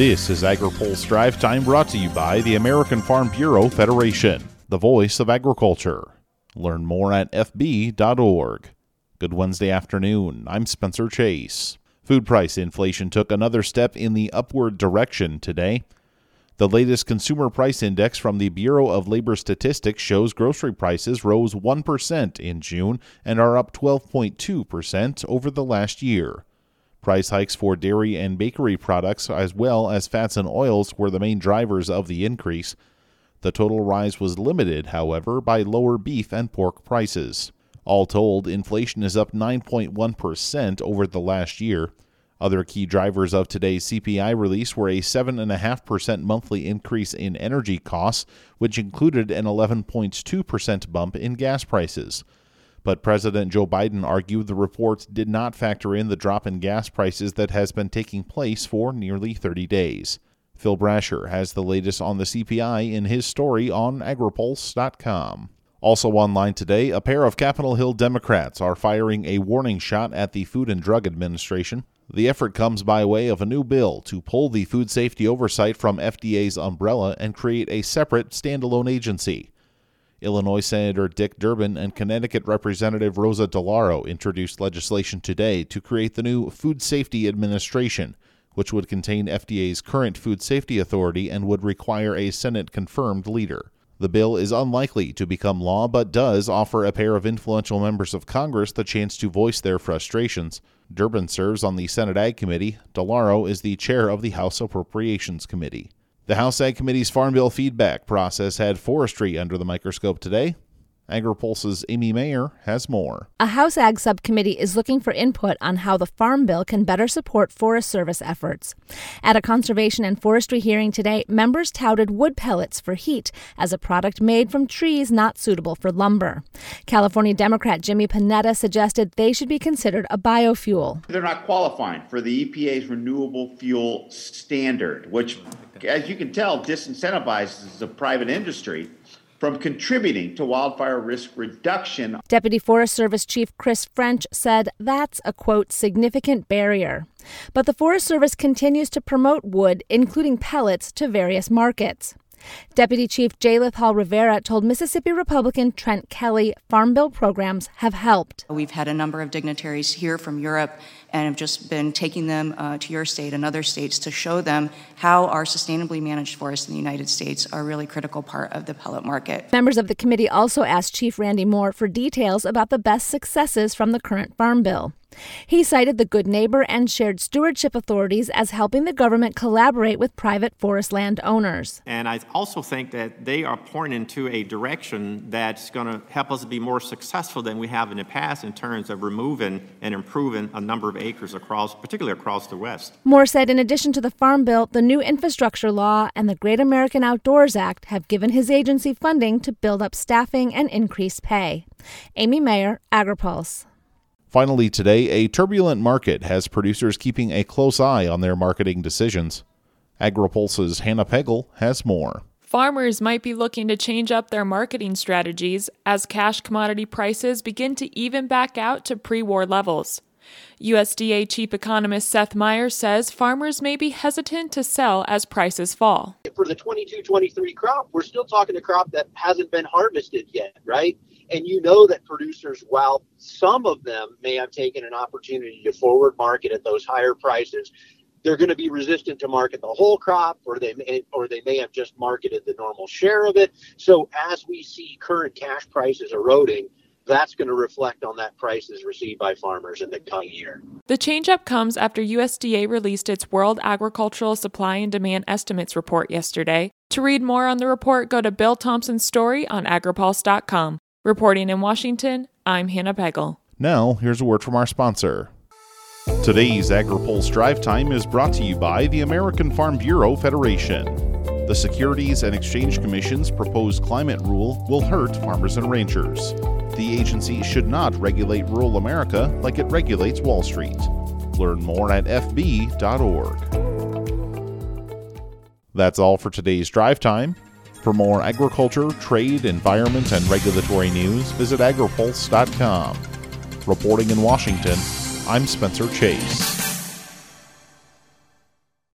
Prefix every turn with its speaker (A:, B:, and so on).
A: This is AgriPulse Drive Time brought to you by the American Farm Bureau Federation, the voice of agriculture. Learn more at fb.org. Good Wednesday afternoon. I'm Spencer Chase. Food price inflation took another step in the upward direction today. The latest consumer price index from the Bureau of Labor Statistics shows grocery prices rose 1% in June and are up 12.2% over the last year. Price hikes for dairy and bakery products, as well as fats and oils, were the main drivers of the increase. The total rise was limited, however, by lower beef and pork prices. All told, inflation is up 9.1% over the last year. Other key drivers of today's CPI release were a 7.5% monthly increase in energy costs, which included an 11.2% bump in gas prices. But President Joe Biden argued the reports did not factor in the drop in gas prices that has been taking place for nearly 30 days. Phil Brasher has the latest on the CPI in his story on agripulse.com. Also online today, a pair of Capitol Hill Democrats are firing a warning shot at the Food and Drug Administration. The effort comes by way of a new bill to pull the food safety oversight from FDA's umbrella and create a separate standalone agency. Illinois Senator Dick Durbin and Connecticut Representative Rosa DeLauro introduced legislation today to create the new Food Safety Administration, which would contain FDA's current Food Safety Authority and would require a Senate confirmed leader. The bill is unlikely to become law, but does offer a pair of influential members of Congress the chance to voice their frustrations. Durbin serves on the Senate Ag Committee. DeLauro is the chair of the House Appropriations Committee. The House Ag Committee's Farm Bill feedback process had forestry under the microscope today. AgriPulse's Amy Mayer has more.
B: A House Ag subcommittee is looking for input on how the Farm Bill can better support Forest Service efforts. At a conservation and forestry hearing today, members touted wood pellets for heat as a product made from trees not suitable for lumber. California Democrat Jimmy Panetta suggested they should be considered a biofuel.
C: They're not qualifying for the EPA's renewable fuel standard, which, as you can tell, disincentivizes the private industry from contributing to wildfire risk reduction.
B: Deputy Forest Service Chief Chris French said that's a quote significant barrier. But the Forest Service continues to promote wood, including pellets, to various markets. Deputy Chief J. Hall Rivera told Mississippi Republican Trent Kelly Farm Bill programs have helped.
D: We've had a number of dignitaries here from Europe and have just been taking them uh, to your state and other states to show them how our sustainably managed forests in the United States are a really critical part of the pellet market.
B: Members of the committee also asked Chief Randy Moore for details about the best successes from the current Farm Bill. He cited the Good Neighbor and Shared Stewardship authorities as helping the government collaborate with private forest land owners.
E: And I also think that they are pointing to a direction that's going to help us be more successful than we have in the past in terms of removing and improving a number of acres across, particularly across the West.
B: Moore said in addition to the Farm Bill, the new infrastructure law and the Great American Outdoors Act have given his agency funding to build up staffing and increase pay. Amy Mayer, AgriPulse.
A: Finally, today, a turbulent market has producers keeping a close eye on their marketing decisions. AgriPulse's Hannah Pagel has more.
F: Farmers might be looking to change up their marketing strategies as cash commodity prices begin to even back out to pre war levels. USDA Chief Economist Seth Meyer says farmers may be hesitant to sell as prices fall.
G: For the 22 23 crop, we're still talking a crop that hasn't been harvested yet, right? And you know that producers, while some of them may have taken an opportunity to forward market at those higher prices, they're going to be resistant to market the whole crop, or they may, or they may have just marketed the normal share of it. So as we see current cash prices eroding, that's going to reflect on that prices received by farmers in the coming year.
F: The changeup comes after USDA released its World Agricultural Supply and Demand Estimates report yesterday. To read more on the report, go to Bill Tomson's story on agripulse.com. Reporting in Washington, I'm Hannah Pagel.
A: Now, here's a word from our sponsor. Today's AgriPulse Drive Time is brought to you by the American Farm Bureau Federation. The Securities and Exchange Commission's proposed climate rule will hurt farmers and ranchers. The agency should not regulate rural America like it regulates Wall Street. Learn more at fb.org. That's all for today's Drive Time. For more agriculture, trade, environment, and regulatory news, visit agripulse.com. Reporting in Washington, I'm Spencer Chase.